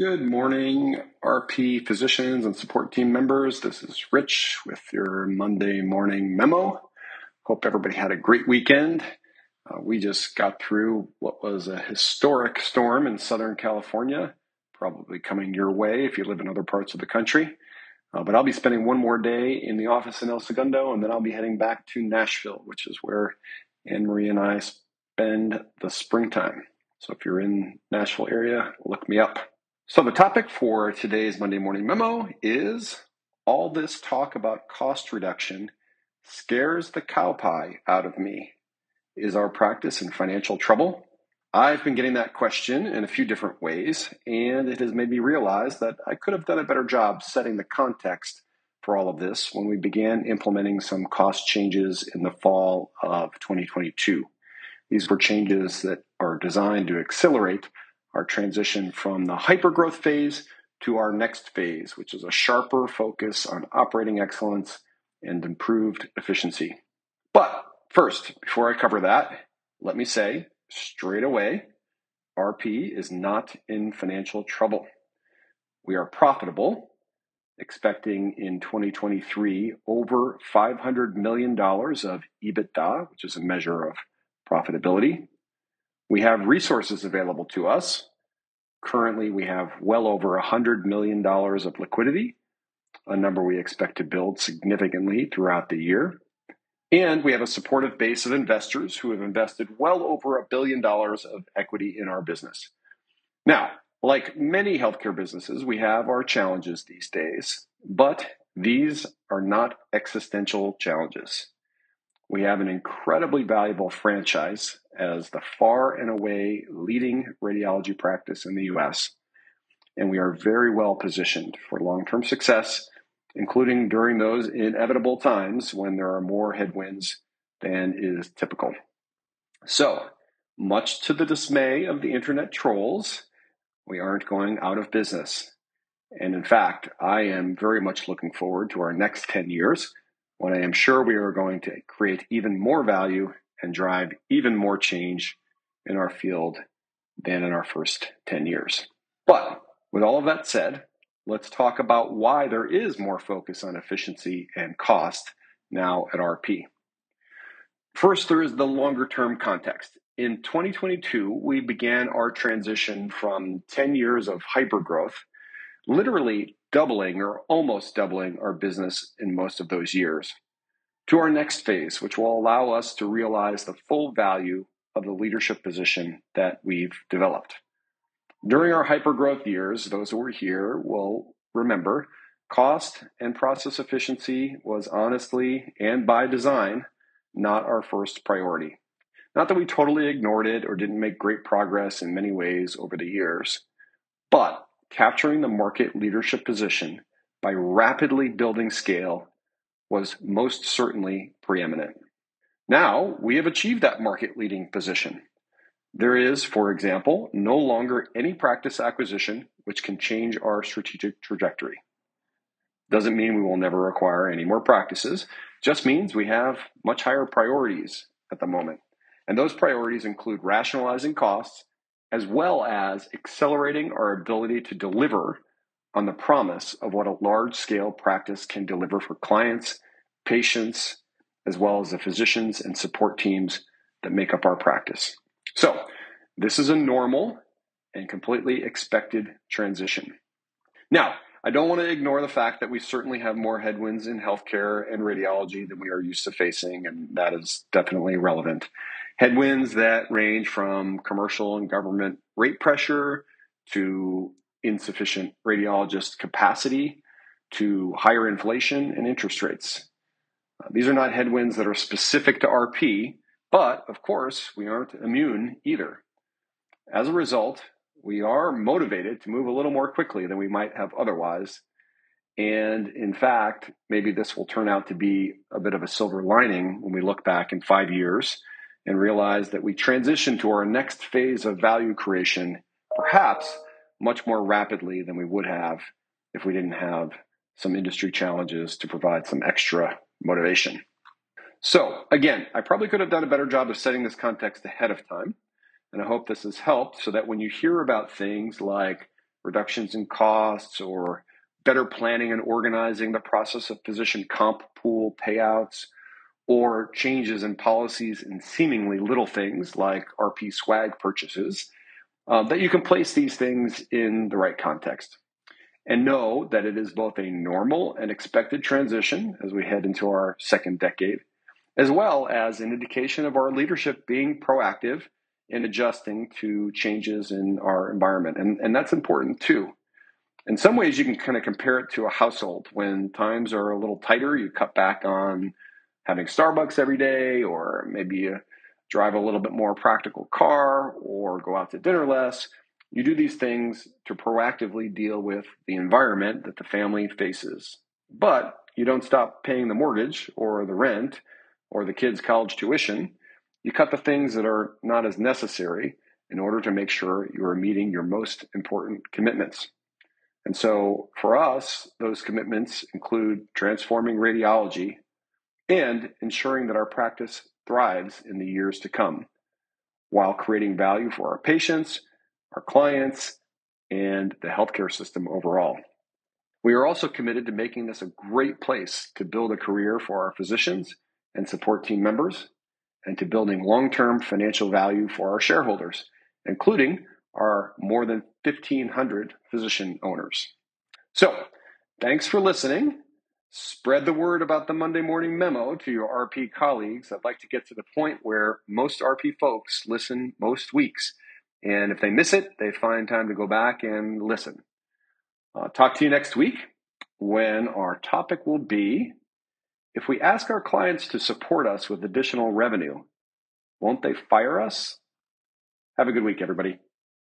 Good morning, RP physicians and support team members. This is Rich with your Monday morning memo. Hope everybody had a great weekend. Uh, we just got through what was a historic storm in Southern California, probably coming your way if you live in other parts of the country. Uh, but I'll be spending one more day in the office in El Segundo, and then I'll be heading back to Nashville, which is where Anne Marie and I spend the springtime. So if you're in Nashville area, look me up. So, the topic for today's Monday morning memo is all this talk about cost reduction scares the cow pie out of me. Is our practice in financial trouble? I've been getting that question in a few different ways, and it has made me realize that I could have done a better job setting the context for all of this when we began implementing some cost changes in the fall of 2022. These were changes that are designed to accelerate our transition from the hypergrowth phase to our next phase, which is a sharper focus on operating excellence and improved efficiency. But first, before I cover that, let me say straight away RP is not in financial trouble. We are profitable, expecting in 2023 over $500 million of EBITDA, which is a measure of profitability. We have resources available to us. Currently, we have well over $100 million of liquidity, a number we expect to build significantly throughout the year. And we have a supportive base of investors who have invested well over a billion dollars of equity in our business. Now, like many healthcare businesses, we have our challenges these days, but these are not existential challenges. We have an incredibly valuable franchise as the far and away leading radiology practice in the US, and we are very well positioned for long term success, including during those inevitable times when there are more headwinds than is typical. So, much to the dismay of the internet trolls, we aren't going out of business. And in fact, I am very much looking forward to our next 10 years when I am sure we are going to create even more value and drive even more change in our field than in our first 10 years. But with all of that said, let's talk about why there is more focus on efficiency and cost now at RP. First, there is the longer term context. In 2022, we began our transition from 10 years of hypergrowth, literally doubling or almost doubling our business in most of those years, to our next phase, which will allow us to realize the full value of the leadership position that we've developed. During our hypergrowth years, those who were here will remember cost and process efficiency was honestly and by design not our first priority. Not that we totally ignored it or didn't make great progress in many ways over the years, but capturing the market leadership position by rapidly building scale was most certainly preeminent. Now we have achieved that market leading position. There is, for example, no longer any practice acquisition which can change our strategic trajectory. Doesn't mean we will never acquire any more practices, just means we have much higher priorities at the moment. And those priorities include rationalizing costs as well as accelerating our ability to deliver on the promise of what a large scale practice can deliver for clients, patients, as well as the physicians and support teams that make up our practice. So, this is a normal and completely expected transition. Now, I don't want to ignore the fact that we certainly have more headwinds in healthcare and radiology than we are used to facing, and that is definitely relevant. Headwinds that range from commercial and government rate pressure to insufficient radiologist capacity to higher inflation and interest rates. These are not headwinds that are specific to RP, but of course, we aren't immune either. As a result, we are motivated to move a little more quickly than we might have otherwise. And in fact, maybe this will turn out to be a bit of a silver lining when we look back in five years and realize that we transition to our next phase of value creation, perhaps much more rapidly than we would have if we didn't have some industry challenges to provide some extra motivation. So, again, I probably could have done a better job of setting this context ahead of time. And I hope this has helped so that when you hear about things like reductions in costs, or better planning and organizing the process of physician comp pool payouts, or changes in policies in seemingly little things like RP swag purchases, uh, that you can place these things in the right context. And know that it is both a normal and expected transition as we head into our second decade, as well as an indication of our leadership being proactive in adjusting to changes in our environment. And, and that's important too. In some ways, you can kind of compare it to a household. When times are a little tighter, you cut back on having Starbucks every day, or maybe you drive a little bit more practical car, or go out to dinner less. You do these things to proactively deal with the environment that the family faces. But you don't stop paying the mortgage or the rent or the kids' college tuition. You cut the things that are not as necessary in order to make sure you are meeting your most important commitments. And so for us, those commitments include transforming radiology and ensuring that our practice thrives in the years to come while creating value for our patients, our clients, and the healthcare system overall. We are also committed to making this a great place to build a career for our physicians and support team members, and to building long term financial value for our shareholders, including our more than 1,500 physician owners. So, thanks for listening. Spread the word about the Monday morning memo to your RP colleagues. I'd like to get to the point where most RP folks listen most weeks. And if they miss it, they find time to go back and listen. Uh, talk to you next week when our topic will be if we ask our clients to support us with additional revenue, won't they fire us? Have a good week, everybody.